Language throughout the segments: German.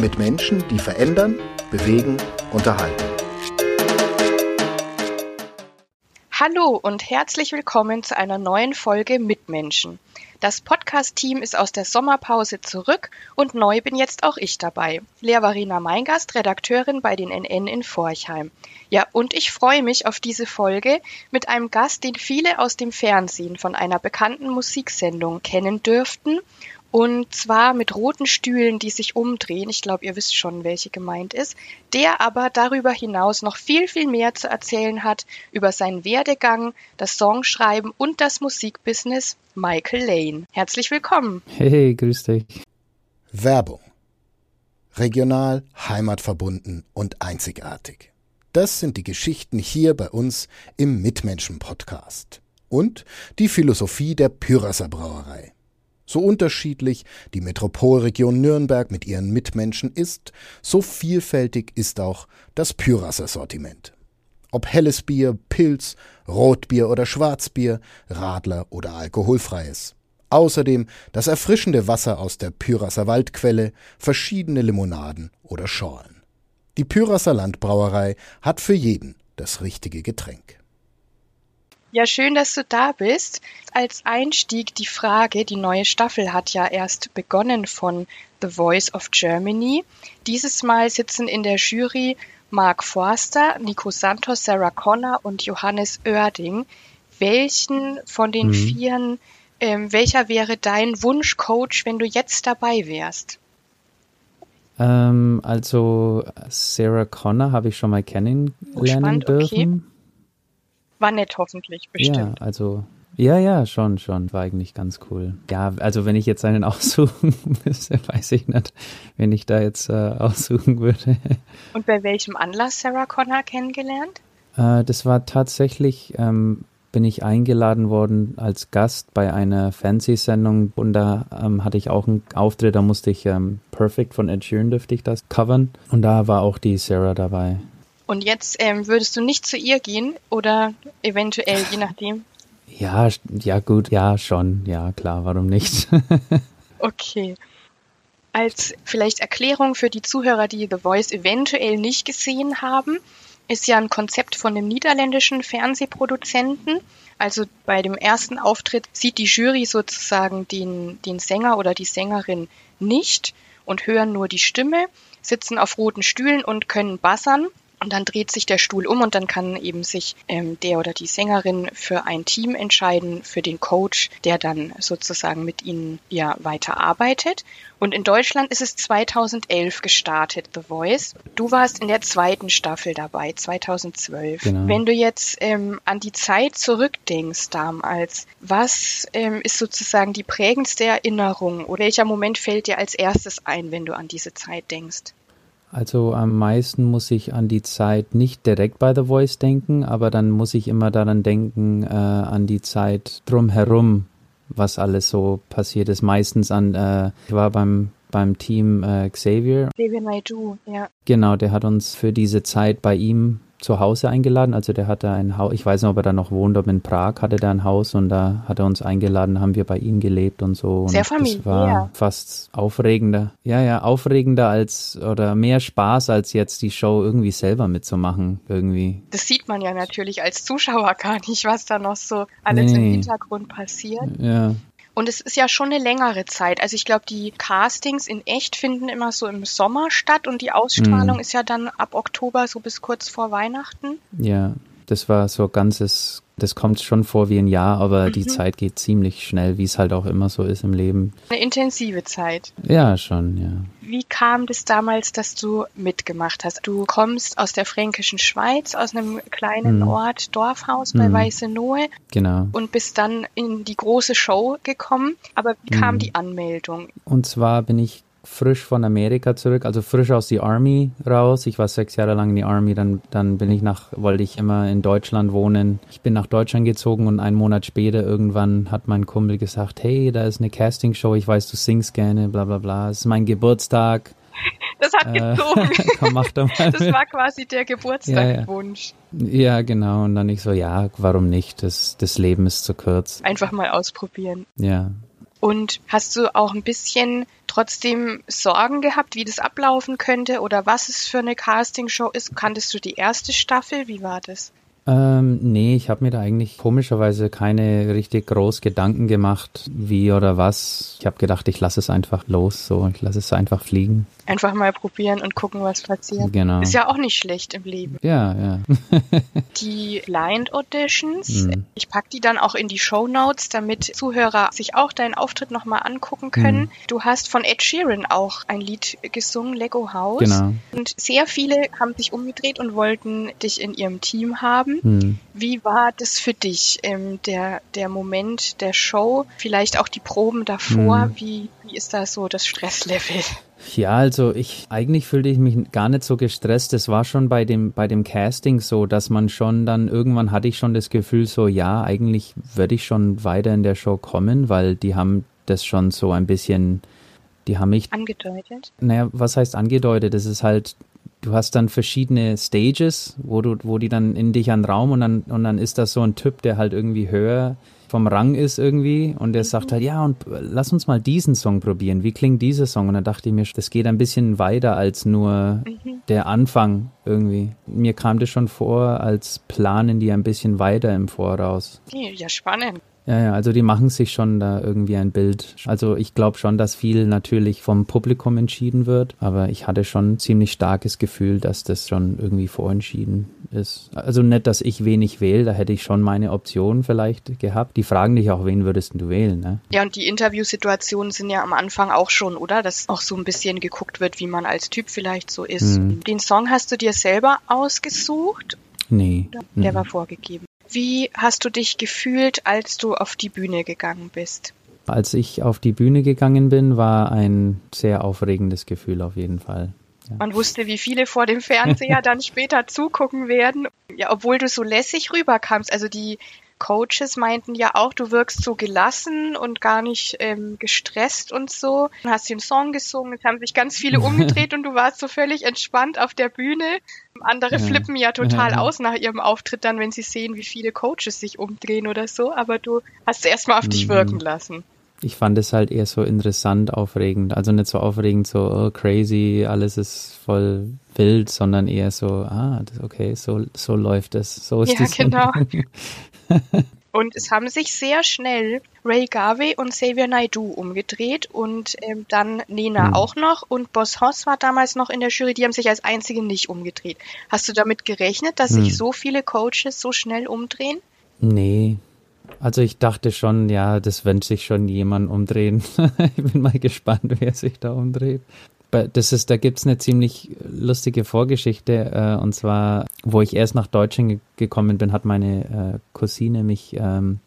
mit Menschen, die verändern, bewegen, unterhalten. Hallo und herzlich willkommen zu einer neuen Folge Mitmenschen. Das Podcast-Team ist aus der Sommerpause zurück und neu bin jetzt auch ich dabei. Lehrvarina Meingast, Redakteurin bei den NN in Forchheim. Ja, und ich freue mich auf diese Folge mit einem Gast, den viele aus dem Fernsehen von einer bekannten Musiksendung kennen dürften und zwar mit roten Stühlen, die sich umdrehen. Ich glaube, ihr wisst schon, welche gemeint ist. Der aber darüber hinaus noch viel, viel mehr zu erzählen hat über seinen Werdegang, das Songschreiben und das Musikbusiness. Michael Lane. Herzlich willkommen. Hey, grüß dich. Werbung. Regional, heimatverbunden und einzigartig. Das sind die Geschichten hier bei uns im Mitmenschen-Podcast. Und die Philosophie der Pyrasser Brauerei. So unterschiedlich die Metropolregion Nürnberg mit ihren Mitmenschen ist, so vielfältig ist auch das Pyrasser Sortiment. Ob helles Bier, Pilz, Rotbier oder Schwarzbier, Radler oder alkoholfreies. Außerdem das erfrischende Wasser aus der Pyrasser Waldquelle, verschiedene Limonaden oder Schorlen. Die Pyrasser Landbrauerei hat für jeden das richtige Getränk. Ja, schön, dass du da bist. Als Einstieg die Frage, die neue Staffel hat ja erst begonnen von The Voice of Germany. Dieses Mal sitzen in der Jury Mark Forster, Nico Santos, Sarah Connor und Johannes Oerding. Welchen von den mhm. Vieren, ähm, welcher wäre dein Wunschcoach, wenn du jetzt dabei wärst? Ähm, also Sarah Connor habe ich schon mal kennenlernen oh, dürfen. Okay. War nett hoffentlich, bestimmt. Ja, also ja, ja, schon, schon. War eigentlich ganz cool. Ja, also wenn ich jetzt einen aussuchen müsste, weiß ich nicht, wenn ich da jetzt äh, aussuchen würde. Und bei welchem Anlass Sarah Connor kennengelernt? Äh, das war tatsächlich, ähm, bin ich eingeladen worden als Gast bei einer Fernsehsendung und da ähm, hatte ich auch einen Auftritt, da musste ich ähm, Perfect von Ed Sheeran dürfte ich das covern und da war auch die Sarah dabei. Und jetzt ähm, würdest du nicht zu ihr gehen oder eventuell, je nachdem? Ja, ja gut, ja schon, ja klar, warum nicht? okay. Als vielleicht Erklärung für die Zuhörer, die The Voice eventuell nicht gesehen haben, ist ja ein Konzept von dem niederländischen Fernsehproduzenten. Also bei dem ersten Auftritt sieht die Jury sozusagen den, den Sänger oder die Sängerin nicht und hören nur die Stimme, sitzen auf roten Stühlen und können bassern und dann dreht sich der Stuhl um und dann kann eben sich ähm, der oder die Sängerin für ein Team entscheiden, für den Coach, der dann sozusagen mit ihnen ja weiter arbeitet. Und in Deutschland ist es 2011 gestartet, The Voice. Du warst in der zweiten Staffel dabei, 2012. Genau. Wenn du jetzt ähm, an die Zeit zurückdenkst damals, was ähm, ist sozusagen die prägendste Erinnerung oder welcher Moment fällt dir als erstes ein, wenn du an diese Zeit denkst? Also am meisten muss ich an die Zeit nicht direkt bei The Voice denken, aber dann muss ich immer daran denken, äh, an die Zeit drumherum, was alles so passiert ist. Meistens an, äh, ich war beim beim Team äh, Xavier. Xavier Naidoo, ja. Genau, der hat uns für diese Zeit bei ihm zu Hause eingeladen. Also der hatte ein Haus, ich weiß nicht, ob er da noch wohnt, aber in Prag hatte der ein Haus und da hat er uns eingeladen, haben wir bei ihm gelebt und so. Und Sehr familiär. Das war fast aufregender. Ja, ja, aufregender als oder mehr Spaß als jetzt die Show irgendwie selber mitzumachen, irgendwie. Das sieht man ja natürlich als Zuschauer gar nicht, was da noch so alles nee. im Hintergrund passiert. Ja. Und es ist ja schon eine längere Zeit. Also ich glaube, die Castings in echt finden immer so im Sommer statt und die Ausstrahlung mhm. ist ja dann ab Oktober so bis kurz vor Weihnachten. Ja, das war so ganzes das kommt schon vor wie ein Jahr, aber mhm. die Zeit geht ziemlich schnell, wie es halt auch immer so ist im Leben. Eine intensive Zeit. Ja, schon, ja. Wie kam das damals, dass du mitgemacht hast? Du kommst aus der fränkischen Schweiz, aus einem kleinen mhm. Ort, Dorfhaus bei mhm. Weißenohe. Genau. Und bist dann in die große Show gekommen. Aber wie kam mhm. die Anmeldung? Und zwar bin ich frisch von Amerika zurück, also frisch aus der Army raus. Ich war sechs Jahre lang in die Army, dann, dann bin ich nach, wollte ich immer in Deutschland wohnen. Ich bin nach Deutschland gezogen und einen Monat später irgendwann hat mein Kumpel gesagt, hey, da ist eine Castingshow, ich weiß, du singst gerne, bla bla bla. Es ist mein Geburtstag. Das hat äh, gezogen. komm, mach doch mal das war quasi der Geburtstagswunsch. Ja, ja. ja, genau. Und dann ich so, ja, warum nicht? Das, das Leben ist zu kurz. Einfach mal ausprobieren. Ja. Und hast du auch ein bisschen trotzdem Sorgen gehabt, wie das ablaufen könnte oder was es für eine Castingshow ist? Kanntest du die erste Staffel? Wie war das? Ähm, nee, ich habe mir da eigentlich komischerweise keine richtig groß Gedanken gemacht, wie oder was. Ich habe gedacht, ich lasse es einfach los, so ich lasse es einfach fliegen. Einfach mal probieren und gucken, was passiert. Genau. Ist ja auch nicht schlecht im Leben. Ja, ja. die Blind Auditions, mhm. ich pack die dann auch in die Show Notes, damit Zuhörer sich auch deinen Auftritt nochmal angucken können. Mhm. Du hast von Ed Sheeran auch ein Lied gesungen, Lego House. Genau. Und sehr viele haben sich umgedreht und wollten dich in ihrem Team haben. Mhm. Wie war das für dich, ähm, der, der Moment der Show, vielleicht auch die Proben davor? Mhm. Wie, wie ist da so das Stresslevel? Ja, also ich eigentlich fühlte ich mich gar nicht so gestresst. Es war schon bei dem bei dem Casting so, dass man schon dann irgendwann hatte ich schon das Gefühl so, ja, eigentlich würde ich schon weiter in der Show kommen, weil die haben das schon so ein bisschen die haben mich angedeutet. Naja, was heißt angedeutet? Das ist halt du hast dann verschiedene Stages, wo du wo die dann in dich an Raum und dann und dann ist das so ein Typ, der halt irgendwie höher vom Rang ist irgendwie und der sagt halt, ja, und lass uns mal diesen Song probieren. Wie klingt dieser Song? Und dann dachte ich mir, das geht ein bisschen weiter als nur mhm. der Anfang irgendwie. Mir kam das schon vor, als planen die ein bisschen weiter im Voraus. Ja, spannend. Ja, ja, also die machen sich schon da irgendwie ein Bild. Also ich glaube schon, dass viel natürlich vom Publikum entschieden wird, aber ich hatte schon ein ziemlich starkes Gefühl, dass das schon irgendwie vorentschieden ist. Also nicht, dass ich wenig wähle, da hätte ich schon meine Option vielleicht gehabt. Die fragen dich auch, wen würdest du wählen, ne? Ja, und die Interviewsituationen sind ja am Anfang auch schon, oder? Dass auch so ein bisschen geguckt wird, wie man als Typ vielleicht so ist. Mhm. Den Song hast du dir selber ausgesucht? Nee. Der mhm. war vorgegeben. Wie hast du dich gefühlt, als du auf die Bühne gegangen bist? Als ich auf die Bühne gegangen bin, war ein sehr aufregendes Gefühl auf jeden Fall. Ja. Man wusste, wie viele vor dem Fernseher dann später zugucken werden. Ja, obwohl du so lässig rüberkamst. Also die Coaches meinten ja auch, du wirkst so gelassen und gar nicht ähm, gestresst und so. Du hast den Song gesungen, es haben sich ganz viele umgedreht und du warst so völlig entspannt auf der Bühne. Andere ja. flippen ja total ja. aus nach ihrem Auftritt dann, wenn sie sehen, wie viele Coaches sich umdrehen oder so, aber du hast es erstmal auf mhm. dich wirken lassen. Ich fand es halt eher so interessant, aufregend. Also nicht so aufregend, so oh, crazy, alles ist voll wild, sondern eher so, ah, okay, so, so läuft es. So ist ja, genau. und es haben sich sehr schnell Ray Garvey und Xavier Naidoo umgedreht und ähm, dann Nena mhm. auch noch und Boss Hoss war damals noch in der Jury, die haben sich als einzige nicht umgedreht. Hast du damit gerechnet, dass mhm. sich so viele Coaches so schnell umdrehen? Nee. Also ich dachte schon, ja, das wird sich schon jemand umdrehen. ich bin mal gespannt, wer sich da umdreht das ist, da gibt's eine ziemlich lustige Vorgeschichte. Äh, und zwar, wo ich erst nach Deutschland gekommen bin, hat meine äh, Cousine mich, ähm,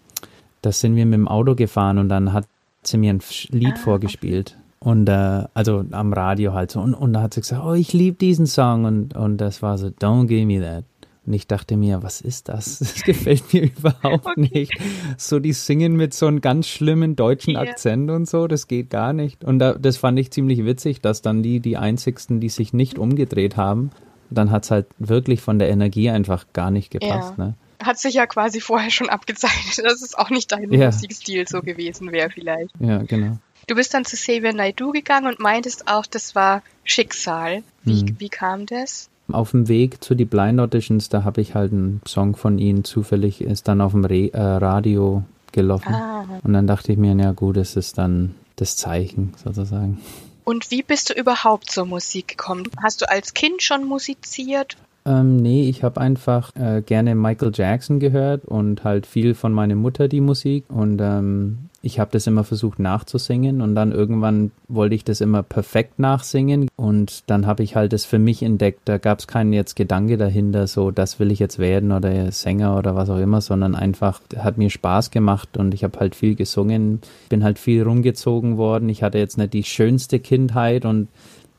da sind wir mit dem Auto gefahren und dann hat sie mir ein Lied ah, vorgespielt. Und äh, also am Radio halt so. Und, und da hat sie gesagt, oh, ich liebe diesen Song. Und, und das war so, don't give me that. Und ich dachte mir, was ist das? Das gefällt mir überhaupt okay. nicht. So, die singen mit so einem ganz schlimmen deutschen yeah. Akzent und so, das geht gar nicht. Und da, das fand ich ziemlich witzig, dass dann die, die einzigsten, die sich nicht umgedreht haben, dann hat's halt wirklich von der Energie einfach gar nicht gepasst. Ja. Ne? Hat sich ja quasi vorher schon abgezeichnet, dass es auch nicht dein ja. Musikstil so gewesen wäre vielleicht. Ja, genau. Du bist dann zu Xavier Naidoo gegangen und meintest auch, das war Schicksal. Wie, hm. wie kam das? Auf dem Weg zu die Blind Auditions, da habe ich halt einen Song von ihnen zufällig, ist dann auf dem Re äh, Radio gelaufen. Ah. Und dann dachte ich mir, ja gut, es ist dann das Zeichen sozusagen. Und wie bist du überhaupt zur Musik gekommen? Hast du als Kind schon musiziert? Ähm, nee, ich habe einfach äh, gerne Michael Jackson gehört und halt viel von meiner Mutter die Musik und ähm, ich habe das immer versucht nachzusingen und dann irgendwann wollte ich das immer perfekt nachsingen und dann habe ich halt das für mich entdeckt. Da gab es keinen jetzt Gedanke dahinter, so das will ich jetzt werden oder Sänger oder was auch immer, sondern einfach hat mir Spaß gemacht und ich habe halt viel gesungen, bin halt viel rumgezogen worden. Ich hatte jetzt nicht die schönste Kindheit und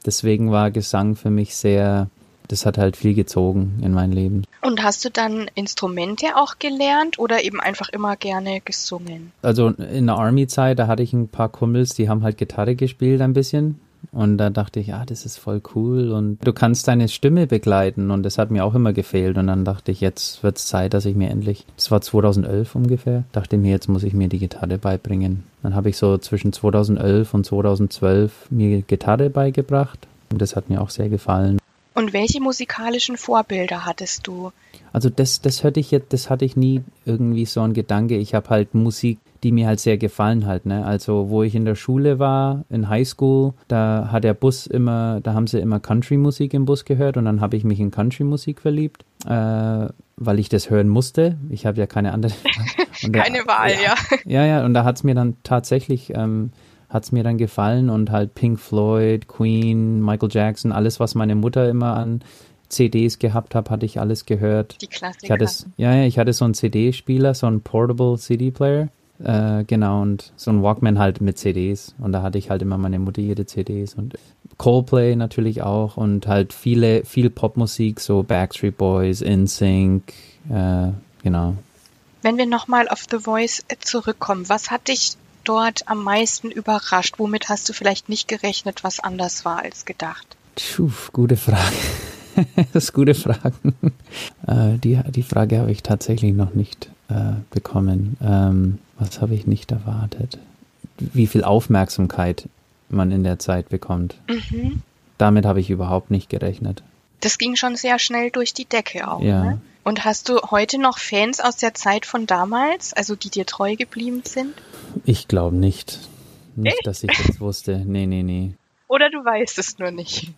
deswegen war Gesang für mich sehr das hat halt viel gezogen in mein Leben. Und hast du dann Instrumente auch gelernt oder eben einfach immer gerne gesungen? Also in der Army-Zeit, da hatte ich ein paar Kumpels, die haben halt Gitarre gespielt ein bisschen. Und da dachte ich, ah, das ist voll cool und du kannst deine Stimme begleiten und das hat mir auch immer gefehlt und dann dachte ich, jetzt wird es Zeit, dass ich mir endlich, das war 2011 ungefähr, dachte mir, jetzt muss ich mir die Gitarre beibringen. Dann habe ich so zwischen 2011 und 2012 mir Gitarre beigebracht und das hat mir auch sehr gefallen. Und welche musikalischen Vorbilder hattest du? Also das, das hatte ich jetzt, das hatte ich nie irgendwie so ein Gedanke. Ich habe halt Musik, die mir halt sehr gefallen hat. Ne? Also wo ich in der Schule war, in Highschool, da hat der Bus immer, da haben sie immer Country-Musik im Bus gehört und dann habe ich mich in Country-Musik verliebt, äh, weil ich das hören musste. Ich habe ja keine andere. keine Wahl, ja. Ja, ja, und da hat es mir dann tatsächlich ähm, hat es mir dann gefallen und halt Pink Floyd, Queen, Michael Jackson, alles, was meine Mutter immer an CDs gehabt hat, hatte ich alles gehört. Die Klassiker. Ich hatte, ja, ja, ich hatte so einen CD-Spieler, so einen Portable CD-Player. Äh, genau, und so ein Walkman halt mit CDs. Und da hatte ich halt immer meine Mutter jede CDs und Coldplay natürlich auch und halt viele, viel Popmusik, so Backstreet Boys, InSync, äh, genau. Wenn wir nochmal auf The Voice zurückkommen, was hat dich dort am meisten überrascht? Womit hast du vielleicht nicht gerechnet, was anders war als gedacht? Puh, gute Frage. das ist gute Fragen. Äh, die, die Frage habe ich tatsächlich noch nicht äh, bekommen. Ähm, was habe ich nicht erwartet? Wie viel Aufmerksamkeit man in der Zeit bekommt. Mhm. Damit habe ich überhaupt nicht gerechnet. Das ging schon sehr schnell durch die Decke auch. Ja. Ne? Und hast du heute noch Fans aus der Zeit von damals, also die dir treu geblieben sind? Ich glaube nicht. Nicht, dass ich das wusste. Nee, nee, nee. Oder du weißt es nur nicht.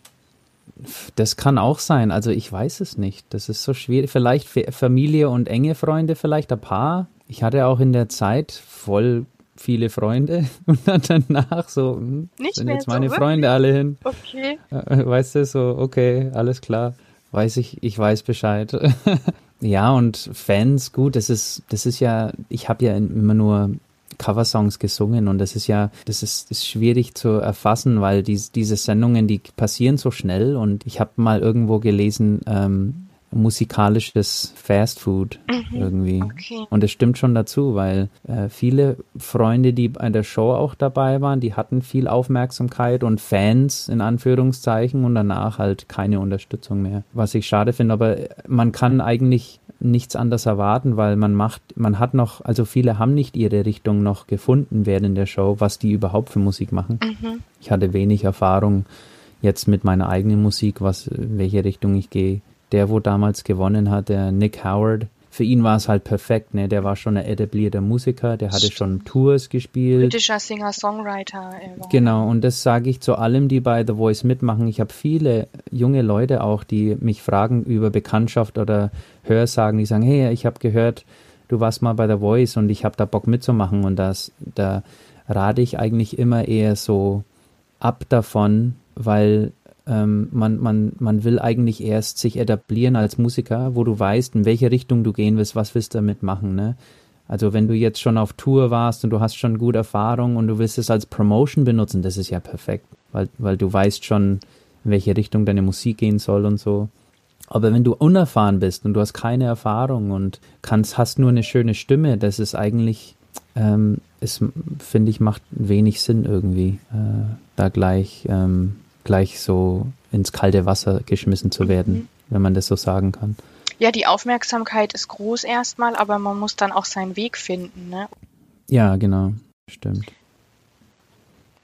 Das kann auch sein. Also ich weiß es nicht. Das ist so schwierig. Vielleicht Familie und enge Freunde, vielleicht ein paar. Ich hatte auch in der Zeit voll viele Freunde und dann danach so, hm, sind jetzt meine so Freunde alle hin. Okay. Äh, weißt du, so, okay, alles klar weiß ich, ich weiß Bescheid. ja, und Fans, gut, das ist, das ist ja, ich habe ja immer nur Coversongs gesungen und das ist ja, das ist, ist schwierig zu erfassen, weil die, diese Sendungen, die passieren so schnell und ich habe mal irgendwo gelesen, ähm, musikalisches Fast Food mhm, irgendwie. Okay. Und es stimmt schon dazu, weil äh, viele Freunde, die bei der Show auch dabei waren, die hatten viel Aufmerksamkeit und Fans in Anführungszeichen und danach halt keine Unterstützung mehr. Was ich schade finde, aber man kann eigentlich nichts anderes erwarten, weil man macht, man hat noch, also viele haben nicht ihre Richtung noch gefunden während der Show, was die überhaupt für Musik machen. Mhm. Ich hatte wenig Erfahrung jetzt mit meiner eigenen Musik, was, in welche Richtung ich gehe der, wo damals gewonnen hat, der Nick Howard, für ihn war es halt perfekt, ne? Der war schon ein etablierter Musiker, der hatte schon Tours gespielt. Britischer Singer-Songwriter. Genau, und das sage ich zu allem, die bei The Voice mitmachen. Ich habe viele junge Leute auch, die mich fragen über Bekanntschaft oder Hörsagen, die sagen, hey, ich habe gehört, du warst mal bei The Voice und ich habe da Bock mitzumachen. Und das, da rate ich eigentlich immer eher so ab davon, weil ähm, man, man, man will eigentlich erst sich etablieren als Musiker, wo du weißt, in welche Richtung du gehen willst, was willst du damit machen. Ne? Also wenn du jetzt schon auf Tour warst und du hast schon gute Erfahrung und du willst es als Promotion benutzen, das ist ja perfekt, weil, weil du weißt schon, in welche Richtung deine Musik gehen soll und so. Aber wenn du unerfahren bist und du hast keine Erfahrung und kannst, hast nur eine schöne Stimme, das ist eigentlich, ähm, finde ich, macht wenig Sinn irgendwie, äh, da gleich ähm, gleich so ins kalte Wasser geschmissen zu werden, mhm. wenn man das so sagen kann. Ja, die Aufmerksamkeit ist groß erstmal, aber man muss dann auch seinen Weg finden, ne? Ja, genau, stimmt.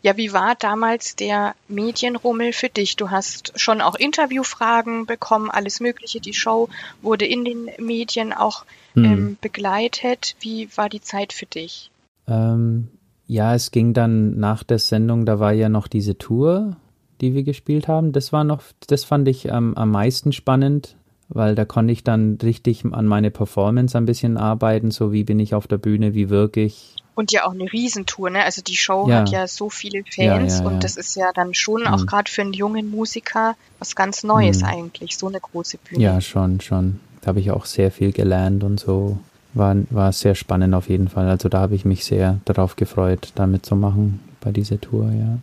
Ja, wie war damals der Medienrummel für dich? Du hast schon auch Interviewfragen bekommen, alles Mögliche. Die Show wurde in den Medien auch hm. ähm, begleitet. Wie war die Zeit für dich? Ähm, ja, es ging dann nach der Sendung, da war ja noch diese Tour die wir gespielt haben. Das war noch, das fand ich ähm, am meisten spannend. weil da konnte ich dann richtig an meine Performance ein bisschen arbeiten, so wie bin ich auf der Bühne, wie wirke ich. Und ja auch eine Riesentour, ne? Also die Show ja. hat ja so viele Fans ja, ja, und das ist ja dann schon mhm. auch gerade für einen jungen Musiker was ganz Neues mhm. eigentlich, so eine große Bühne. Ja, schon, schon. Da habe ich auch sehr viel gelernt und so. War, war sehr spannend auf jeden Fall. Also da habe ich mich sehr darauf gefreut, da mitzumachen bei dieser Tour, ja.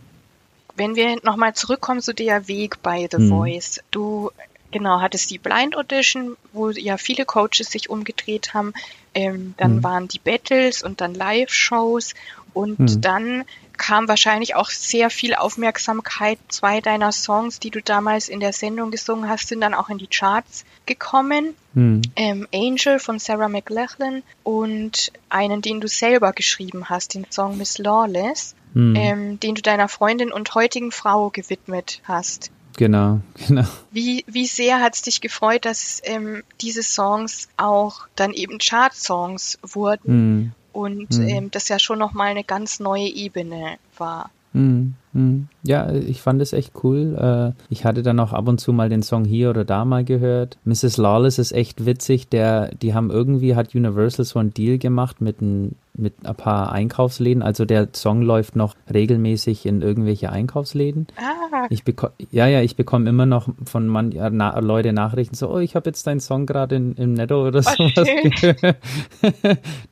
Wenn wir nochmal zurückkommen zu der Weg bei The hm. Voice. Du genau hattest die Blind Audition, wo ja viele Coaches sich umgedreht haben. Ähm, dann hm. waren die Battles und dann Live-Shows und hm. dann kam wahrscheinlich auch sehr viel Aufmerksamkeit. Zwei deiner Songs, die du damals in der Sendung gesungen hast, sind dann auch in die Charts gekommen. Hm. Ähm, Angel von Sarah McLachlan und einen, den du selber geschrieben hast, den Song Miss Lawless, hm. ähm, den du deiner Freundin und heutigen Frau gewidmet hast. Genau, genau. Wie, wie sehr hat es dich gefreut, dass ähm, diese Songs auch dann eben Chart-Songs wurden hm und mhm. ähm, das ja schon nochmal eine ganz neue Ebene war. Mhm. Mhm. Ja, ich fand es echt cool. Äh, ich hatte dann auch ab und zu mal den Song hier oder da mal gehört. Mrs. Lawless ist echt witzig. Der, die haben irgendwie, hat Universal so einen Deal gemacht mit ein, mit ein paar Einkaufsläden. Also der Song läuft noch regelmäßig in irgendwelche Einkaufsläden. Ah. Ich ja, ja, ich bekomme immer noch von man, na, Leute Nachrichten so, oh, ich habe jetzt deinen Song gerade im Netto oder sowas gehört.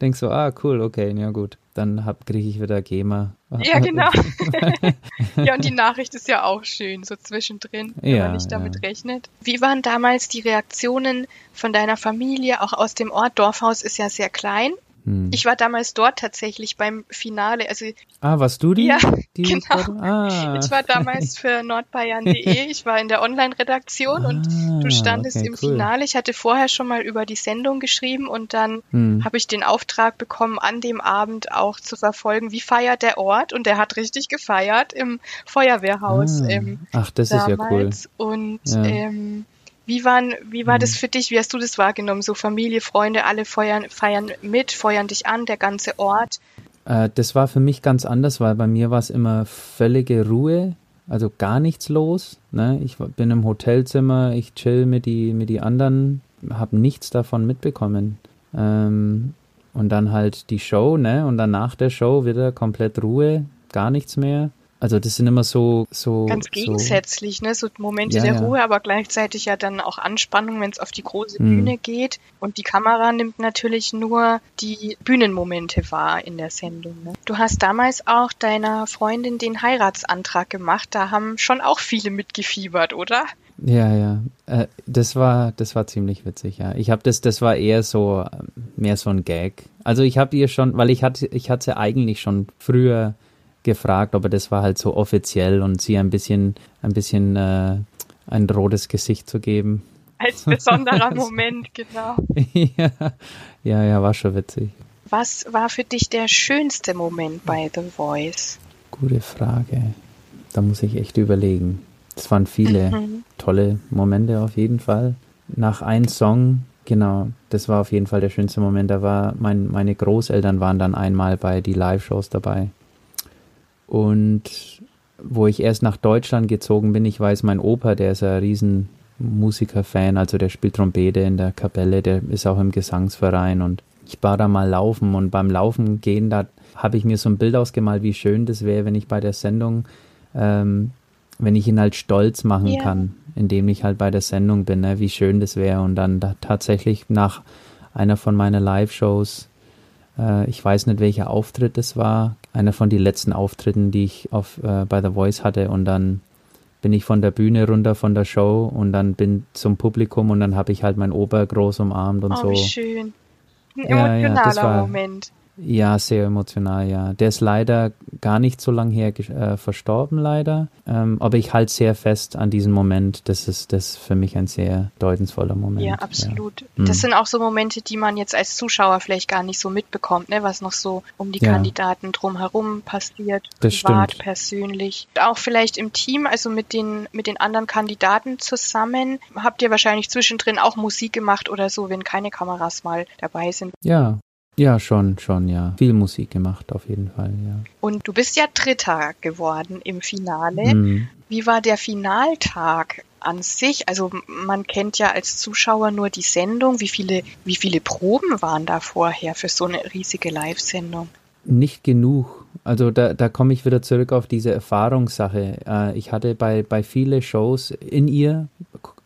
Denk so, ah, cool, okay, ja gut dann kriege ich wieder GEMA. Ja, genau. ja, und die Nachricht ist ja auch schön, so zwischendrin, wenn ja, man nicht damit ja. rechnet. Wie waren damals die Reaktionen von deiner Familie, auch aus dem Ort? Dorfhaus ist ja sehr klein. Hm. Ich war damals dort tatsächlich beim Finale. Also, ah, warst du die? Ja, die genau. Ah. Ich war damals für nordbayern.de. Ich war in der Online-Redaktion ah, und du standest okay, im cool. Finale. Ich hatte vorher schon mal über die Sendung geschrieben und dann hm. habe ich den Auftrag bekommen, an dem Abend auch zu verfolgen, wie feiert der Ort. Und der hat richtig gefeiert im Feuerwehrhaus. Ah. Ähm, Ach, das damals. ist ja cool. Und ja. Ähm, wie, waren, wie war das mhm. für dich? Wie hast du das wahrgenommen? So Familie, Freunde, alle feuern, feiern mit, feuern dich an, der ganze Ort? Äh, das war für mich ganz anders, weil bei mir war es immer völlige Ruhe, also gar nichts los. Ne? Ich bin im Hotelzimmer, ich chill mit die, mit die anderen, habe nichts davon mitbekommen. Ähm, und dann halt die Show, ne? Und dann nach der Show wieder komplett Ruhe, gar nichts mehr. Also das sind immer so so ganz gegensätzlich, so, ne? So Momente ja, der Ruhe, aber gleichzeitig ja dann auch Anspannung, wenn es auf die große mhm. Bühne geht. Und die Kamera nimmt natürlich nur die Bühnenmomente wahr in der Sendung. Ne? Du hast damals auch deiner Freundin den Heiratsantrag gemacht. Da haben schon auch viele mitgefiebert, oder? Ja, ja. Äh, das war, das war ziemlich witzig, ja. Ich habe das, das war eher so, mehr so ein Gag. Also ich habe ihr schon, weil ich hatte, ich hatte eigentlich schon früher gefragt, aber das war halt so offiziell und sie ein bisschen, ein bisschen äh, ein rotes Gesicht zu geben. Als besonderer Moment, genau. ja, ja, ja, war schon witzig. Was war für dich der schönste Moment bei The Voice? Gute Frage. Da muss ich echt überlegen. Es waren viele mhm. tolle Momente auf jeden Fall. Nach einem Song, genau, das war auf jeden Fall der schönste Moment. Da war mein, meine Großeltern waren dann einmal bei die Live-Shows dabei. Und wo ich erst nach Deutschland gezogen bin, ich weiß, mein Opa, der ist ein riesen Musikerfan, also der spielt Trompete in der Kapelle, der ist auch im Gesangsverein und ich war da mal laufen und beim Laufen gehen, da habe ich mir so ein Bild ausgemalt, wie schön das wäre, wenn ich bei der Sendung, ähm, wenn ich ihn halt stolz machen yeah. kann, indem ich halt bei der Sendung bin, ne, wie schön das wäre und dann da tatsächlich nach einer von meinen Live-Shows äh, ich weiß nicht, welcher Auftritt es war. Einer von den letzten Auftritten, die ich auf, äh, bei The Voice hatte. Und dann bin ich von der Bühne runter von der Show und dann bin zum Publikum und dann habe ich halt mein Ober groß umarmt und oh, so. Wie schön. Ein emotionaler ja, ja, war, Moment. Ja, sehr emotional, ja. Der ist leider gar nicht so lange her äh, verstorben, leider. Ähm, aber ich halte sehr fest an diesem Moment. Das ist das für mich ein sehr bedeutungsvoller Moment. Ja, absolut. Ja. Das hm. sind auch so Momente, die man jetzt als Zuschauer vielleicht gar nicht so mitbekommt, ne? was noch so um die ja. Kandidaten drumherum passiert, das privat, stimmt. persönlich. Auch vielleicht im Team, also mit den, mit den anderen Kandidaten zusammen, habt ihr wahrscheinlich zwischendrin auch Musik gemacht oder so, wenn keine Kameras mal dabei sind. Ja, Ja, schon, schon, ja. Viel Musik gemacht, auf jeden Fall, ja. Und du bist ja Dritter geworden im Finale. Mhm. Wie war der Finaltag an sich? Also man kennt ja als Zuschauer nur die Sendung. Wie viele, wie viele Proben waren da vorher für so eine riesige Live-Sendung? Nicht genug. Also da, da komme ich wieder zurück auf diese Erfahrungssache. Äh, ich hatte bei, bei viele Shows in ihr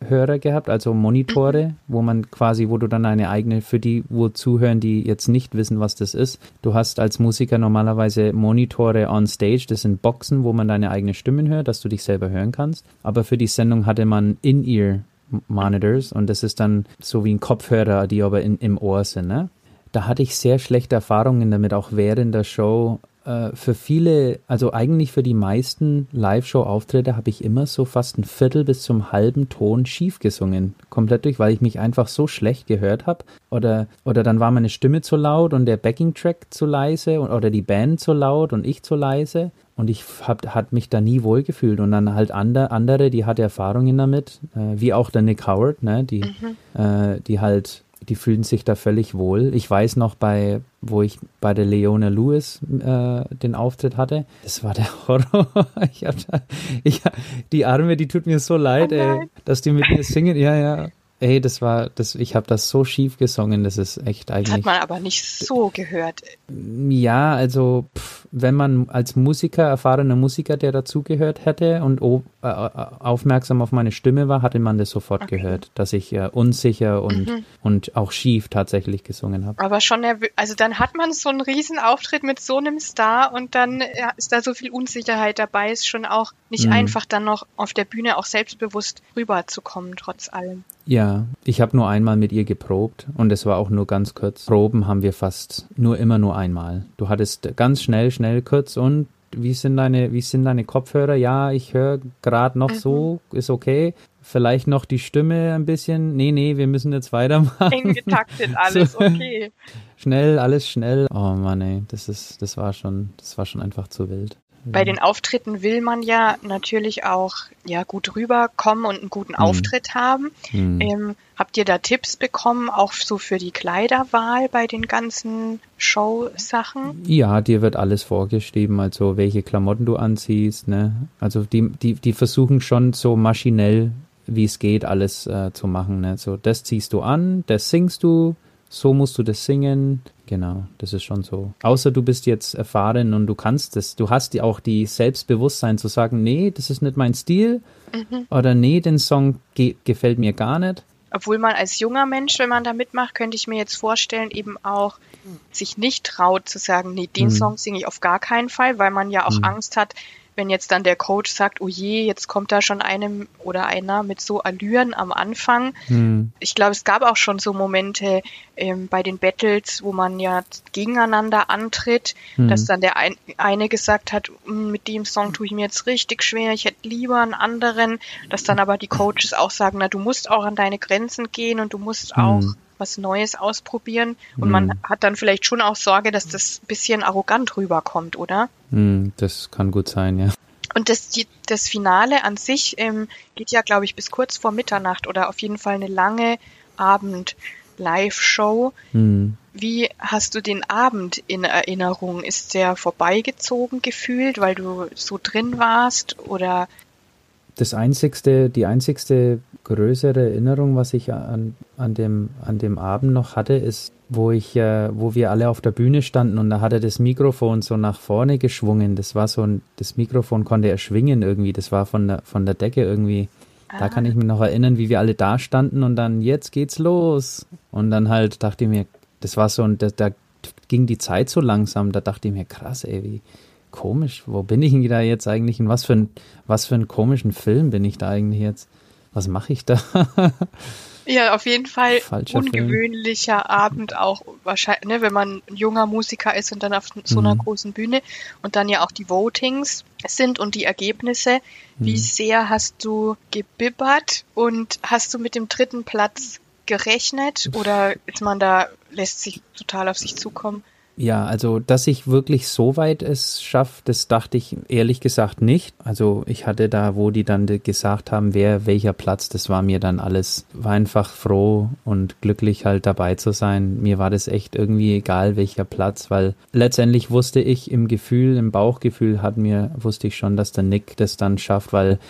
Hörer gehabt, also Monitore, mhm. wo man quasi, wo du dann eine eigene, für die, wo zuhören, die jetzt nicht wissen, was das ist. Du hast als Musiker normalerweise Monitore on Stage, das sind Boxen, wo man deine eigene Stimmen hört, dass du dich selber hören kannst. Aber für die Sendung hatte man In-Ear Monitors und das ist dann so wie ein Kopfhörer, die aber in, im Ohr sind. Ne? Da hatte ich sehr schlechte Erfahrungen damit, auch während der Show äh, für viele, also eigentlich für die meisten Live-Show-Auftritte habe ich immer so fast ein Viertel bis zum halben Ton schief gesungen. Komplett durch, weil ich mich einfach so schlecht gehört habe. Oder, oder dann war meine Stimme zu laut und der Backing-Track zu leise oder die Band zu laut und ich zu leise. Und ich hab, hat mich da nie wohlgefühlt. Und dann halt andere, andere die hatte Erfahrungen damit, äh, wie auch der Nick Howard, ne, die, mhm. äh, die halt die fühlen sich da völlig wohl. Ich weiß noch bei, wo ich bei der Leona Lewis äh, den Auftritt hatte, das war der Horror. ich hab da, ich, die Arme, die tut mir so leid, oh ey, dass die mit mir singen. Ja, ja. Ey, das war, das, ich habe das so schief gesungen, das ist echt eigentlich. Hat man aber nicht so gehört. Ja, also pff, wenn man als Musiker, erfahrener Musiker, der dazugehört hätte und oh, äh, aufmerksam auf meine Stimme war, hatte man das sofort okay. gehört, dass ich äh, unsicher und, mhm. und auch schief tatsächlich gesungen habe. Aber schon, also dann hat man so einen riesen Auftritt mit so einem Star und dann ja, ist da so viel Unsicherheit dabei, ist schon auch nicht mhm. einfach dann noch auf der Bühne auch selbstbewusst rüberzukommen, trotz allem. Ja, ich habe nur einmal mit ihr geprobt und es war auch nur ganz kurz. Proben haben wir fast nur immer nur einmal. Du hattest ganz schnell, schnell kurz und wie sind deine, wie sind deine Kopfhörer? Ja, ich höre gerade noch mhm. so, ist okay. Vielleicht noch die Stimme ein bisschen. Nee, nee, wir müssen jetzt weitermachen. Eng getaktet, alles so. okay. Schnell, alles schnell. Oh Mann, ey, das ist, das war schon, das war schon einfach zu wild. Bei den Auftritten will man ja natürlich auch ja gut rüberkommen und einen guten mhm. Auftritt haben. Mhm. Ähm, habt ihr da Tipps bekommen, auch so für die Kleiderwahl bei den ganzen Show-Sachen? Ja, dir wird alles vorgeschrieben, also welche Klamotten du anziehst. Ne? Also die, die, die versuchen schon so maschinell, wie es geht, alles äh, zu machen. Ne? So, das ziehst du an, das singst du, so musst du das singen. Genau, das ist schon so. Außer du bist jetzt erfahren und du kannst es. Du hast ja auch die Selbstbewusstsein zu sagen, nee, das ist nicht mein Stil. Mhm. Oder nee, den Song ge gefällt mir gar nicht. Obwohl man als junger Mensch, wenn man da mitmacht, könnte ich mir jetzt vorstellen, eben auch sich nicht traut zu sagen, nee, den mhm. Song singe ich auf gar keinen Fall, weil man ja auch mhm. Angst hat, wenn jetzt dann der Coach sagt, oh je, jetzt kommt da schon einem oder einer mit so Allüren am Anfang. Hm. Ich glaube, es gab auch schon so Momente ähm, bei den Battles, wo man ja gegeneinander antritt, hm. dass dann der ein, eine gesagt hat, hm, mit dem Song tue ich mir jetzt richtig schwer, ich hätte lieber einen anderen, dass dann aber die Coaches auch sagen, na, du musst auch an deine Grenzen gehen und du musst hm. auch was Neues ausprobieren. Und mm. man hm. hat dann vielleicht schon auch Sorge, dass das ein bisschen arrogant rüberkommt, oder? Mm, das kann gut sein, ja. Und das, die, das Finale an sich ähm, geht ja, glaube ich, bis kurz vor Mitternacht oder auf jeden Fall eine lange Abend-Live-Show. Mm. Wie hast du den Abend in Erinnerung? Ist der vorbeigezogen gefühlt, weil du so drin warst? Oder das einzigste, die einzigste größere Erinnerung, was ich an, an, dem, an dem Abend noch hatte, ist, wo ich, äh, wo wir alle auf der Bühne standen und da hat er das Mikrofon so nach vorne geschwungen. Das war so ein, das Mikrofon konnte er schwingen irgendwie. Das war von der, von der Decke irgendwie. Ah. Da kann ich mich noch erinnern, wie wir alle da standen und dann, jetzt geht's los. Und dann halt dachte ich mir, das war so, und da, da ging die Zeit so langsam, da dachte ich mir, krass, ey, wie, komisch, wo bin ich denn da jetzt eigentlich? In was für, ein, was für einen komischen Film bin ich da eigentlich jetzt? Was mache ich da? ja, auf jeden Fall Falscher ungewöhnlicher Film. Abend auch wahrscheinlich, ne, wenn man ein junger Musiker ist und dann auf so einer mhm. großen Bühne und dann ja auch die Votings sind und die Ergebnisse. Mhm. Wie sehr hast du gebibbert und hast du mit dem dritten Platz gerechnet oder ist man da, lässt sich total auf sich zukommen? Ja, also dass ich wirklich so weit es schaffe, das dachte ich ehrlich gesagt nicht. Also ich hatte da, wo die dann gesagt haben, wer welcher Platz, das war mir dann alles, war einfach froh und glücklich halt dabei zu sein. Mir war das echt irgendwie egal, welcher Platz, weil letztendlich wusste ich im Gefühl, im Bauchgefühl hat mir, wusste ich schon, dass der Nick das dann schafft, weil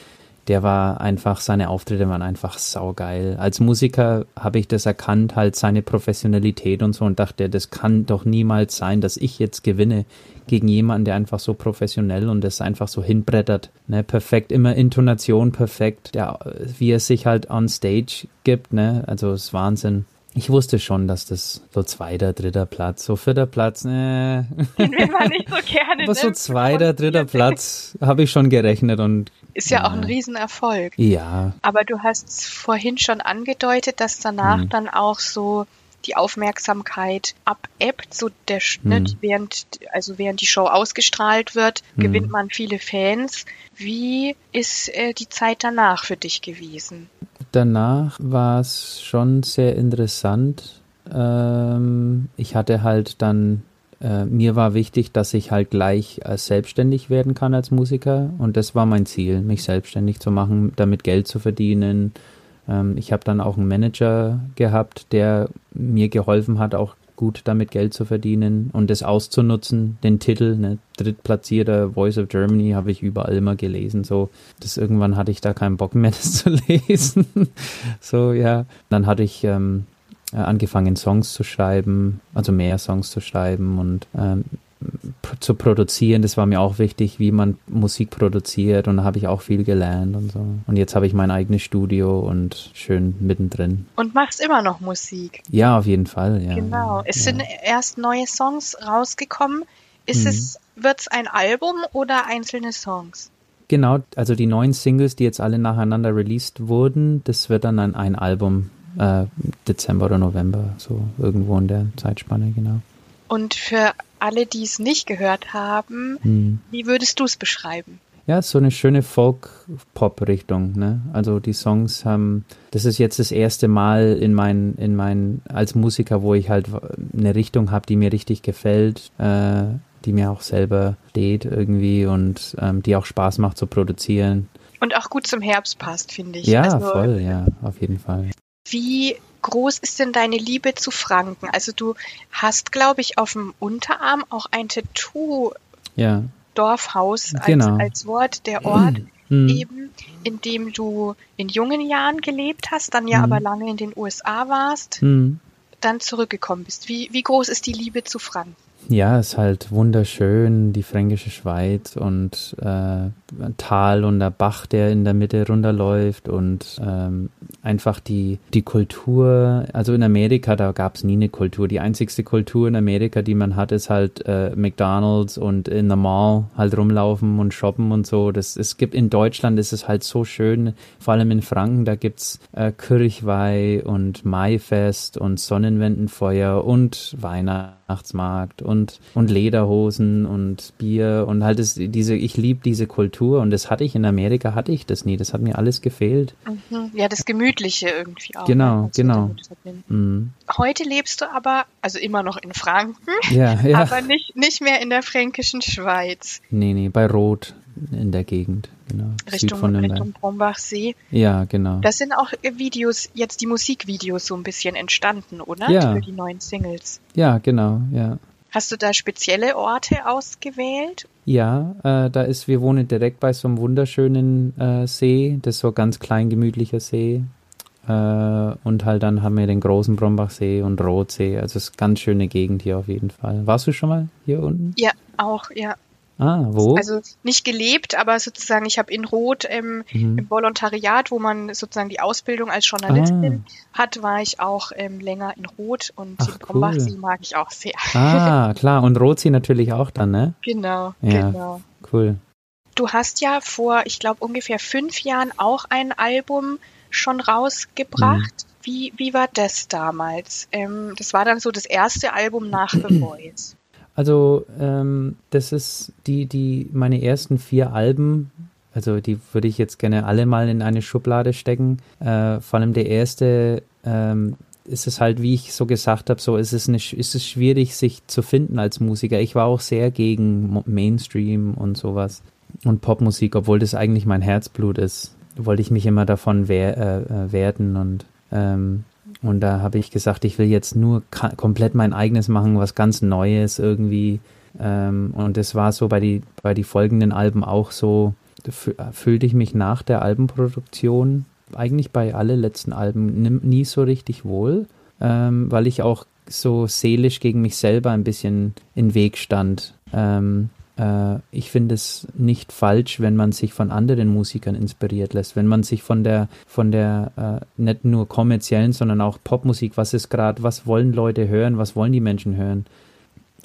der war einfach, seine Auftritte waren einfach saugeil. Als Musiker habe ich das erkannt, halt seine Professionalität und so und dachte, das kann doch niemals sein, dass ich jetzt gewinne gegen jemanden, der einfach so professionell und das einfach so hinbrettert. Ne, perfekt, immer Intonation perfekt, der, wie er sich halt on stage gibt, ne, also ist Wahnsinn. Ich wusste schon, dass das so zweiter, dritter Platz, so vierter Platz, ne. Den will man nicht so gerne. Aber so zweiter, dritter Platz habe ich schon gerechnet und ist ja, ja auch ein Riesenerfolg. Ja. Aber du hast vorhin schon angedeutet, dass danach mhm. dann auch so die Aufmerksamkeit abebbt, so der Schnitt, mhm. während, also während die Show ausgestrahlt wird, mhm. gewinnt man viele Fans. Wie ist äh, die Zeit danach für dich gewesen? Danach war es schon sehr interessant. Ähm, ich hatte halt dann äh, mir war wichtig, dass ich halt gleich äh, selbstständig werden kann als Musiker und das war mein Ziel, mich selbstständig zu machen, damit Geld zu verdienen. Ähm, ich habe dann auch einen Manager gehabt, der mir geholfen hat, auch gut damit Geld zu verdienen und das auszunutzen, den Titel, ne, drittplatzierter Voice of Germany, habe ich überall immer gelesen, so, das irgendwann hatte ich da keinen Bock mehr, das zu lesen, so, ja, dann hatte ich ähm, äh, angefangen, Songs zu schreiben, also mehr Songs zu schreiben und ähm, zu produzieren. Das war mir auch wichtig, wie man Musik produziert und da habe ich auch viel gelernt und so. Und jetzt habe ich mein eigenes Studio und schön mittendrin. Und machst immer noch Musik? Ja, auf jeden Fall, ja. Genau. Es ja. sind erst neue Songs rausgekommen. Ist mhm. es, wird's ein Album oder einzelne Songs? Genau, also die neuen Singles, die jetzt alle nacheinander released wurden, das wird dann ein, ein Album äh, Dezember oder November, so irgendwo in der Zeitspanne, genau. Und für alle, die es nicht gehört haben, hm. wie würdest du es beschreiben? Ja, so eine schöne Folk-Pop-Richtung. Ne? Also die Songs haben, das ist jetzt das erste Mal in mein, in mein, als Musiker, wo ich halt eine Richtung habe, die mir richtig gefällt, äh, die mir auch selber steht irgendwie und ähm, die auch Spaß macht zu produzieren. Und auch gut zum Herbst passt, finde ich. Ja, also, voll, ja, auf jeden Fall. Wie groß ist denn deine Liebe zu Franken? Also du hast, glaube ich, auf dem Unterarm auch ein Tattoo. Ja. Dorfhaus als, genau. als Wort, der Ort mhm. eben, in dem du in jungen Jahren gelebt hast, dann ja mhm. aber lange in den USA warst, mhm. dann zurückgekommen bist. Wie, wie groß ist die Liebe zu Franken? Ja, ist halt wunderschön, die fränkische Schweiz und äh, Tal und der Bach, der in der Mitte runterläuft und ähm, einfach die, die Kultur. Also in Amerika, da gab es nie eine Kultur. Die einzigste Kultur in Amerika, die man hat, ist halt äh, McDonalds und in der Mall halt rumlaufen und shoppen und so. Das, es gibt in Deutschland ist es halt so schön, vor allem in Franken, da gibt's äh, Kirchweih und Maifest und Sonnenwendenfeuer und Weihnachtsmarkt und, und Lederhosen und Bier und halt das, diese, ich liebe diese Kultur und das hatte ich in Amerika, hatte ich das nie. Das hat mir alles gefehlt. Mhm. Ja, das Gemütliche irgendwie auch. Genau, ne, genau. Mhm. Heute lebst du aber, also immer noch in Franken, ja, ja. aber nicht, nicht mehr in der fränkischen Schweiz. Nee, nee, bei Rot in der Gegend. Genau. Richtung, Richtung Brombachsee. Ja, genau. Das sind auch Videos, jetzt die Musikvideos so ein bisschen entstanden, oder? Ja. Für die neuen Singles. Ja, genau, ja. Hast du da spezielle Orte ausgewählt? Ja, äh, da ist, wir wohnen direkt bei so einem wunderschönen äh, See, das ist so ein ganz klein gemütlicher See. Äh, und halt dann haben wir den großen Brombachsee und Rotsee. Also es ist eine ganz schöne Gegend hier auf jeden Fall. Warst du schon mal hier unten? Ja, auch, ja. Ah, wo? Also nicht gelebt, aber sozusagen, ich habe in Rot ähm, mhm. im Volontariat, wo man sozusagen die Ausbildung als Journalistin ah. hat, war ich auch ähm, länger in Rot und Ach, den Brombachsee cool. mag ich auch sehr. Ah, klar. Und Rotsee natürlich auch dann, ne? Genau, ja, genau. Cool. Du hast ja vor, ich glaube, ungefähr fünf Jahren auch ein Album schon rausgebracht. Mhm. Wie, wie war das damals? Ähm, das war dann so das erste Album nach The Voice. Also ähm, das ist die, die meine ersten vier Alben, also die würde ich jetzt gerne alle mal in eine Schublade stecken. Äh, vor allem der erste ähm, ist es halt, wie ich so gesagt habe, so ist es, eine, ist es schwierig, sich zu finden als Musiker. Ich war auch sehr gegen Mainstream und sowas und Popmusik, obwohl das eigentlich mein Herzblut ist. Wollte ich mich immer davon wehr, äh, äh werden und ähm, und da habe ich gesagt, ich will jetzt nur komplett mein eigenes machen, was ganz Neues irgendwie. Ähm, und das war so bei die, bei die folgenden Alben auch so, fühlte ich mich nach der Albenproduktion eigentlich bei alle letzten Alben nie so richtig wohl, ähm, weil ich auch so seelisch gegen mich selber ein bisschen in Weg stand. Ähm, äh, ich finde es nicht falsch, wenn man sich von anderen Musikern inspiriert lässt, wenn man sich von der, von der äh, nicht nur kommerziellen, sondern auch Popmusik, was ist gerade, was wollen Leute hören, was wollen die Menschen hören,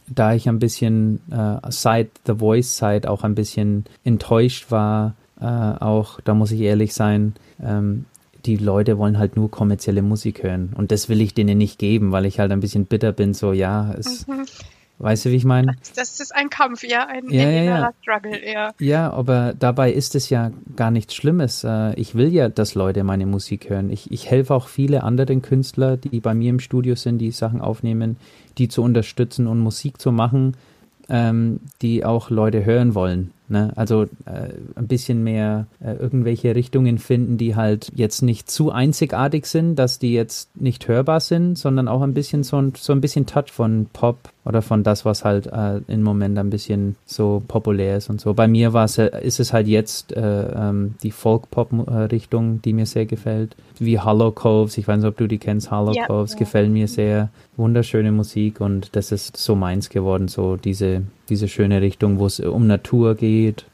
da ich ein bisschen äh, seit The Voice Side auch ein bisschen enttäuscht war, äh, auch, da muss ich ehrlich sein, ähm, die Leute wollen halt nur kommerzielle Musik hören. Und das will ich denen nicht geben, weil ich halt ein bisschen bitter bin, so ja, es, mhm. Weißt du, wie ich meine? Das ist ein Kampf, ja, ein ja, ja, ja. Struggle, ja. Ja, aber dabei ist es ja gar nichts Schlimmes. Äh, ich will ja, dass Leute meine Musik hören. Ich, ich helfe auch viele anderen Künstler, die bei mir im Studio sind, die Sachen aufnehmen, die zu unterstützen und Musik zu machen, ähm, die auch Leute hören wollen. Ne? Also äh, ein bisschen mehr äh, irgendwelche Richtungen finden, die halt jetzt nicht zu einzigartig sind, dass die jetzt nicht hörbar sind, sondern auch ein bisschen so ein, so ein bisschen Touch von Pop oder von das, was halt äh, im Moment ein bisschen so populär ist und so. Bei mir war es, äh, ist es halt jetzt äh, ähm, die Folk-Pop-Richtung, die mir sehr gefällt. Wie Hollow Coves, ich weiß nicht, ob du die kennst, Hollow ja, Coves, ja. gefällt mir sehr. Wunderschöne Musik und das ist so meins geworden, so diese, diese schöne Richtung, wo es um Natur geht.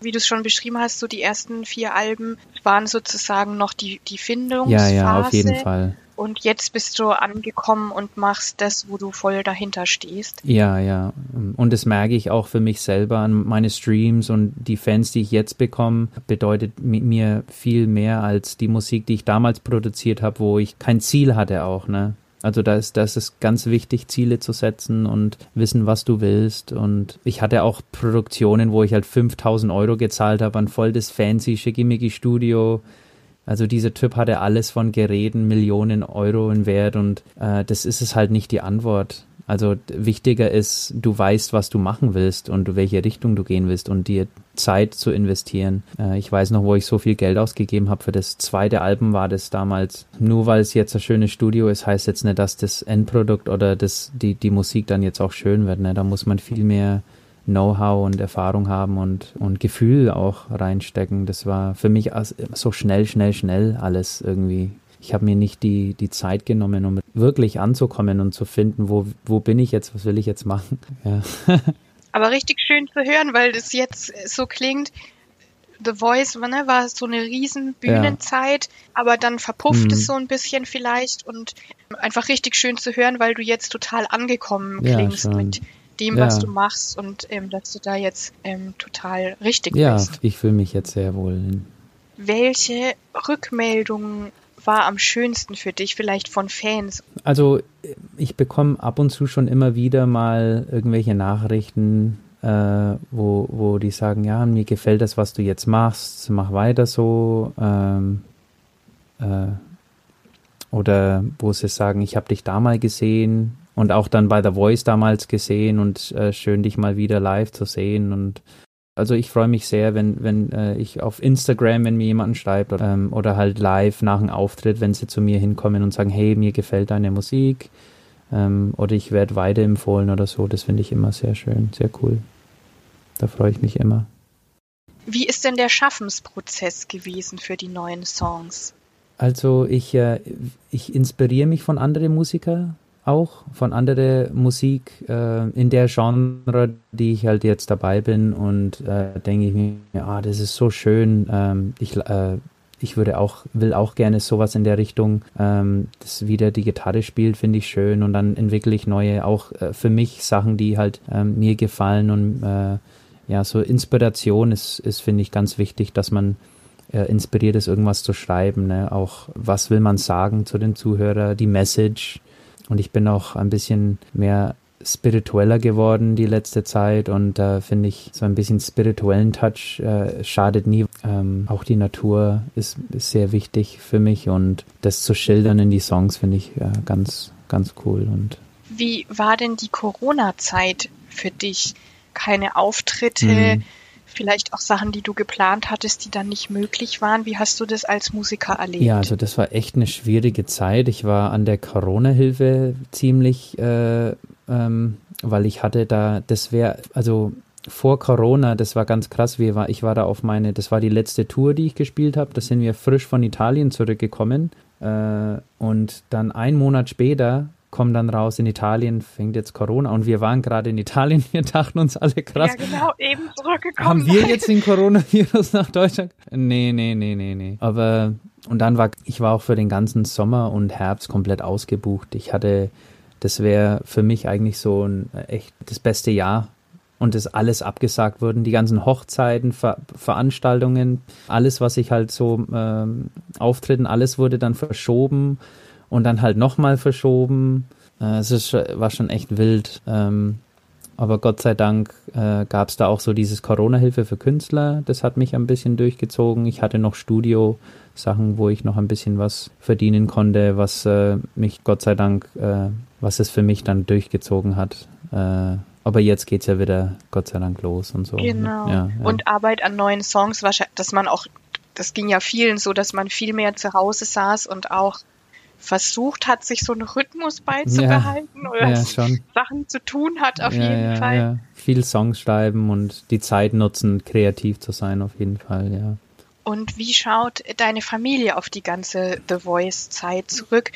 Wie du es schon beschrieben hast, so die ersten vier Alben waren sozusagen noch die, die Findungsphase. Ja, ja, auf jeden Fall. Und jetzt bist du angekommen und machst das, wo du voll dahinter stehst. Ja, ja. Und das merke ich auch für mich selber an meine Streams und die Fans, die ich jetzt bekomme, bedeutet mir viel mehr als die Musik, die ich damals produziert habe, wo ich kein Ziel hatte auch, ne? Also da ist, da ist es ganz wichtig, Ziele zu setzen und wissen, was du willst. Und ich hatte auch Produktionen, wo ich halt 5000 Euro gezahlt habe an voll das fancy, schickimicki Studio. Also dieser Typ hatte alles von Geräten, Millionen Euro in Wert und äh, das ist es halt nicht die Antwort. Also wichtiger ist, du weißt, was du machen willst und welche Richtung du gehen willst und dir Zeit zu investieren. Äh, ich weiß noch, wo ich so viel Geld ausgegeben habe für das zweite Album war das damals. Nur weil es jetzt ein schönes Studio ist, heißt jetzt nicht, dass das Endprodukt oder das, die, die Musik dann jetzt auch schön wird. Ne? Da muss man viel mehr Know-how und Erfahrung haben und, und Gefühl auch reinstecken. Das war für mich so schnell, schnell, schnell alles irgendwie ich habe mir nicht die, die Zeit genommen, um wirklich anzukommen und zu finden, wo, wo bin ich jetzt, was will ich jetzt machen. Ja. Aber richtig schön zu hören, weil das jetzt so klingt, The Voice ne, war so eine riesen Bühnenzeit, ja. aber dann verpufft mhm. es so ein bisschen vielleicht und einfach richtig schön zu hören, weil du jetzt total angekommen klingst ja, mit dem, ja. was du machst und ähm, dass du da jetzt ähm, total richtig bist. Ja, ich fühle mich jetzt sehr wohl. Welche Rückmeldungen war am schönsten für dich, vielleicht von Fans? Also ich bekomme ab und zu schon immer wieder mal irgendwelche Nachrichten, äh, wo, wo die sagen, ja, mir gefällt das, was du jetzt machst, mach weiter so. Ähm, äh, oder wo sie sagen, ich habe dich da mal gesehen und auch dann bei The Voice damals gesehen und äh, schön dich mal wieder live zu sehen und also ich freue mich sehr, wenn, wenn äh, ich auf Instagram, wenn mir jemand schreibt oder, ähm, oder halt live nach einem Auftritt, wenn sie zu mir hinkommen und sagen, hey, mir gefällt deine Musik ähm, oder ich werde weiterempfohlen oder so. Das finde ich immer sehr schön, sehr cool. Da freue ich mich immer. Wie ist denn der Schaffensprozess gewesen für die neuen Songs? Also ich, äh, ich inspiriere mich von anderen Musikern auch von anderer Musik äh, in der Genre, die ich halt jetzt dabei bin und äh, denke ich mir, ja, das ist so schön. Ähm, ich, äh, ich würde auch, will auch gerne sowas in der Richtung, ähm, das wieder die Gitarre spielt, finde ich schön und dann entwickle ich neue, auch äh, für mich Sachen, die halt ähm, mir gefallen und äh, ja, so Inspiration ist, ist finde ich, ganz wichtig, dass man äh, inspiriert ist, irgendwas zu schreiben. Ne? Auch was will man sagen zu den Zuhörern, die Message, und ich bin auch ein bisschen mehr spiritueller geworden die letzte Zeit und da äh, finde ich so ein bisschen spirituellen Touch äh, schadet nie. Ähm, auch die Natur ist, ist, sehr wichtig für mich und das zu schildern in die Songs finde ich äh, ganz, ganz cool. Und Wie war denn die Corona-Zeit für dich? Keine Auftritte, mhm. Vielleicht auch Sachen, die du geplant hattest, die dann nicht möglich waren. Wie hast du das als Musiker erlebt? Ja, also das war echt eine schwierige Zeit. Ich war an der Corona-Hilfe ziemlich äh, ähm, weil ich hatte da, das wäre, also vor Corona, das war ganz krass, wir war, ich war da auf meine, das war die letzte Tour, die ich gespielt habe, da sind wir frisch von Italien zurückgekommen äh, und dann einen Monat später kommen dann raus, in Italien fängt jetzt Corona und wir waren gerade in Italien, wir dachten uns alle krass. Ja, genau, eben zurückgekommen. Haben wir jetzt den Coronavirus nach Deutschland? Nee, nee, nee, nee, nee. Aber, und dann war, ich war auch für den ganzen Sommer und Herbst komplett ausgebucht. Ich hatte das wäre für mich eigentlich so ein echt das beste Jahr. Und das alles abgesagt wurden, die ganzen Hochzeiten, Ver Veranstaltungen, alles, was ich halt so ähm, auftreten, alles wurde dann verschoben und dann halt nochmal verschoben. Äh, es ist, war schon echt wild. Ähm, aber Gott sei Dank äh, gab es da auch so dieses Corona-Hilfe für Künstler. Das hat mich ein bisschen durchgezogen. Ich hatte noch Studio-Sachen, wo ich noch ein bisschen was verdienen konnte, was äh, mich Gott sei Dank äh, was es für mich dann durchgezogen hat. Äh, aber jetzt geht es ja wieder Gott sei Dank los und so. Genau. Ja, ja. Und Arbeit an neuen Songs, dass man auch, das ging ja vielen so, dass man viel mehr zu Hause saß und auch versucht hat, sich so einen Rhythmus beizubehalten ja, oder ja, Sachen zu tun hat, auf ja, jeden Fall. Ja. Viel Songs schreiben und die Zeit nutzen, kreativ zu sein, auf jeden Fall, ja. Und wie schaut deine Familie auf die ganze The Voice-Zeit zurück?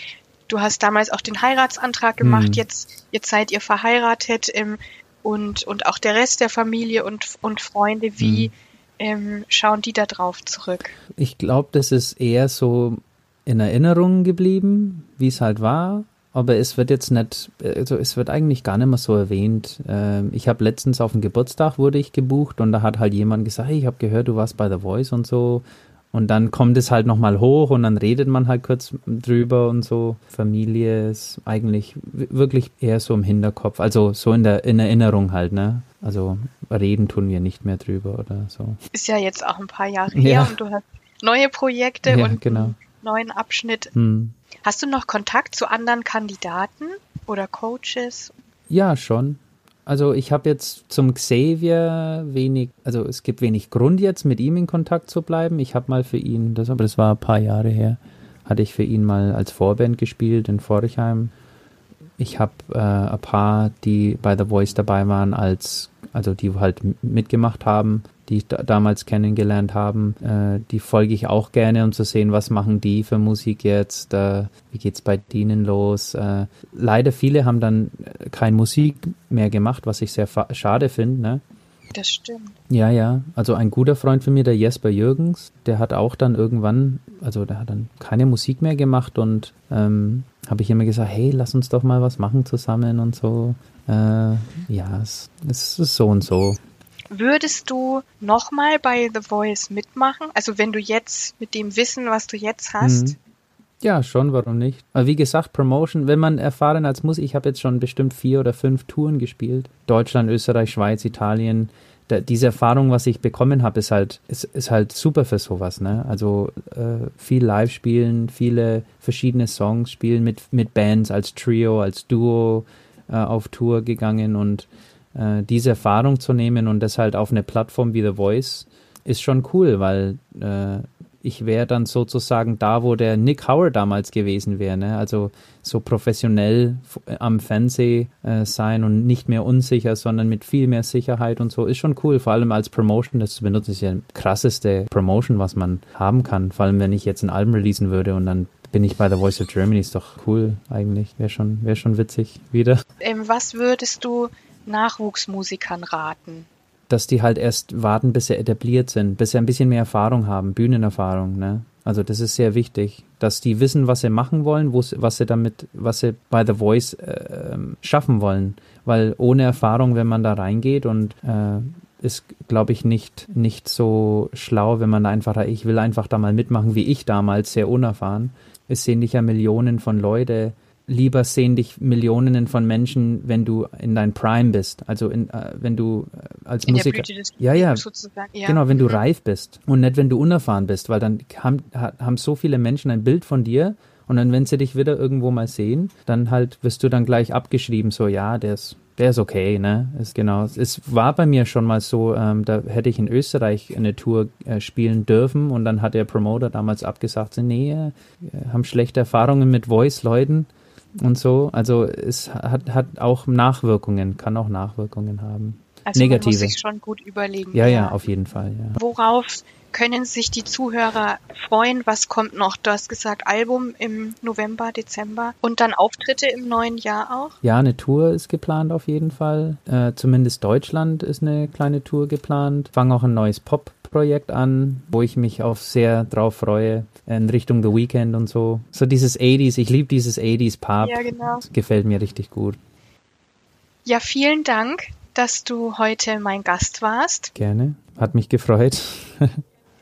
du hast damals auch den Heiratsantrag gemacht, mhm. jetzt, jetzt seid ihr verheiratet ähm, und, und auch der Rest der Familie und, und Freunde, wie mhm. ähm, schauen die da drauf zurück? Ich glaube, das ist eher so in Erinnerung geblieben, wie es halt war. Aber es wird jetzt nicht, also es wird eigentlich gar nicht mehr so erwähnt. Ähm, ich habe letztens auf dem Geburtstag wurde ich gebucht und da hat halt jemand gesagt, hey, ich habe gehört, du warst bei The Voice und so. Und dann kommt es halt nochmal hoch und dann redet man halt kurz drüber und so. Familie ist eigentlich wirklich eher so im Hinterkopf, also so in der in Erinnerung halt, ne? Also reden tun wir nicht mehr drüber oder so. Ist ja jetzt auch ein paar Jahre her und du hast neue Projekte ja, und genau. Neuen Abschnitt. Hm. Hast du noch Kontakt zu anderen Kandidaten oder Coaches? Ja, schon. Also ich habe jetzt zum Xavier wenig, also es gibt wenig Grund jetzt mit ihm in Kontakt zu bleiben. Ich habe mal für ihn, das aber das war ein paar Jahre her, hatte ich für ihn mal als Vorband gespielt in Forchheim. Ich habe äh, ein paar, die bei The Voice dabei waren, als also die halt mitgemacht haben die ich da, damals kennengelernt haben, äh, die folge ich auch gerne, um zu sehen, was machen die für Musik jetzt, äh, wie es bei denen los. Äh, leider viele haben dann kein Musik mehr gemacht, was ich sehr schade finde. Ne? Das stimmt. Ja, ja. Also ein guter Freund von mir, der Jesper Jürgens, der hat auch dann irgendwann, also der hat dann keine Musik mehr gemacht und ähm, habe ich immer gesagt, hey, lass uns doch mal was machen zusammen und so. Äh, ja, es, es ist so und so. Würdest du nochmal bei The Voice mitmachen? Also wenn du jetzt mit dem Wissen, was du jetzt hast? Mhm. Ja, schon, warum nicht? Aber wie gesagt, Promotion, wenn man erfahren als muss, ich habe jetzt schon bestimmt vier oder fünf Touren gespielt. Deutschland, Österreich, Schweiz, Italien. Da, diese Erfahrung, was ich bekommen habe, ist halt, ist, ist halt super für sowas, ne? Also äh, viel live spielen, viele verschiedene Songs spielen mit, mit Bands als Trio, als Duo äh, auf Tour gegangen und äh, diese Erfahrung zu nehmen und das halt auf eine Plattform wie The Voice ist schon cool, weil äh, ich wäre dann sozusagen da, wo der Nick Howard damals gewesen wäre. Ne? Also so professionell am Fernseh äh, sein und nicht mehr unsicher, sondern mit viel mehr Sicherheit und so ist schon cool. Vor allem als Promotion, das zu benutzen, ist ja die krasseste Promotion, was man haben kann. Vor allem, wenn ich jetzt ein Album releasen würde und dann bin ich bei The Voice of Germany, ist doch cool eigentlich. Wäre schon, wär schon witzig wieder. Ähm, was würdest du Nachwuchsmusikern raten? Dass die halt erst warten, bis sie etabliert sind, bis sie ein bisschen mehr Erfahrung haben, Bühnenerfahrung, ne? Also das ist sehr wichtig, dass die wissen, was sie machen wollen, was sie damit, was sie bei The Voice äh, schaffen wollen. Weil ohne Erfahrung, wenn man da reingeht und äh, ist, glaube ich, nicht, nicht so schlau, wenn man einfach, ich will einfach da mal mitmachen, wie ich damals, sehr unerfahren. Es sehen dich ja Millionen von Leute lieber sehen dich Millionen von Menschen, wenn du in dein Prime bist. Also in, äh, wenn du äh, als In Musiker. Ja, ja. Ja. Genau, wenn du Mhm. reif bist und nicht, wenn du unerfahren bist, weil dann haben, ha- haben so viele Menschen ein Bild von dir und dann, wenn sie dich wieder irgendwo mal sehen, dann halt wirst du dann gleich abgeschrieben, so, ja, der ist, der ist okay, ne? Ist genau. Es war bei mir schon mal so, ähm, da hätte ich in Österreich eine Tour äh, spielen dürfen und dann hat der Promoter damals abgesagt, so, nee, äh, haben schlechte Erfahrungen mit Voice-Leuten und so. Also es hat, hat auch Nachwirkungen, kann auch Nachwirkungen haben. Also man Negative. muss sich schon gut überlegen. Ja, ja, auf jeden Fall, ja. Worauf können sich die Zuhörer freuen? Was kommt noch? Du hast gesagt, Album im November, Dezember und dann Auftritte im neuen Jahr auch? Ja, eine Tour ist geplant auf jeden Fall. Äh, zumindest Deutschland ist eine kleine Tour geplant. Fange auch ein neues Pop-Projekt an, wo ich mich auf sehr drauf freue, in Richtung The Weekend und so. So dieses 80s, ich liebe dieses 80s Pop. Ja, genau. Das gefällt mir richtig gut. Ja, vielen Dank, dass du heute mein Gast warst. Gerne. Hat mich gefreut.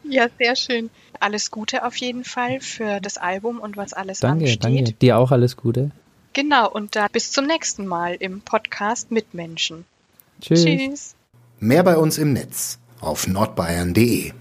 Ja, sehr schön. Alles Gute auf jeden Fall für das Album und was alles danke, ansteht. danke. Dir auch alles Gute. Genau, und dann bis zum nächsten Mal im Podcast Mitmenschen. Tschüss. Tschüss. Mehr bei uns im Netz auf nordbayern.de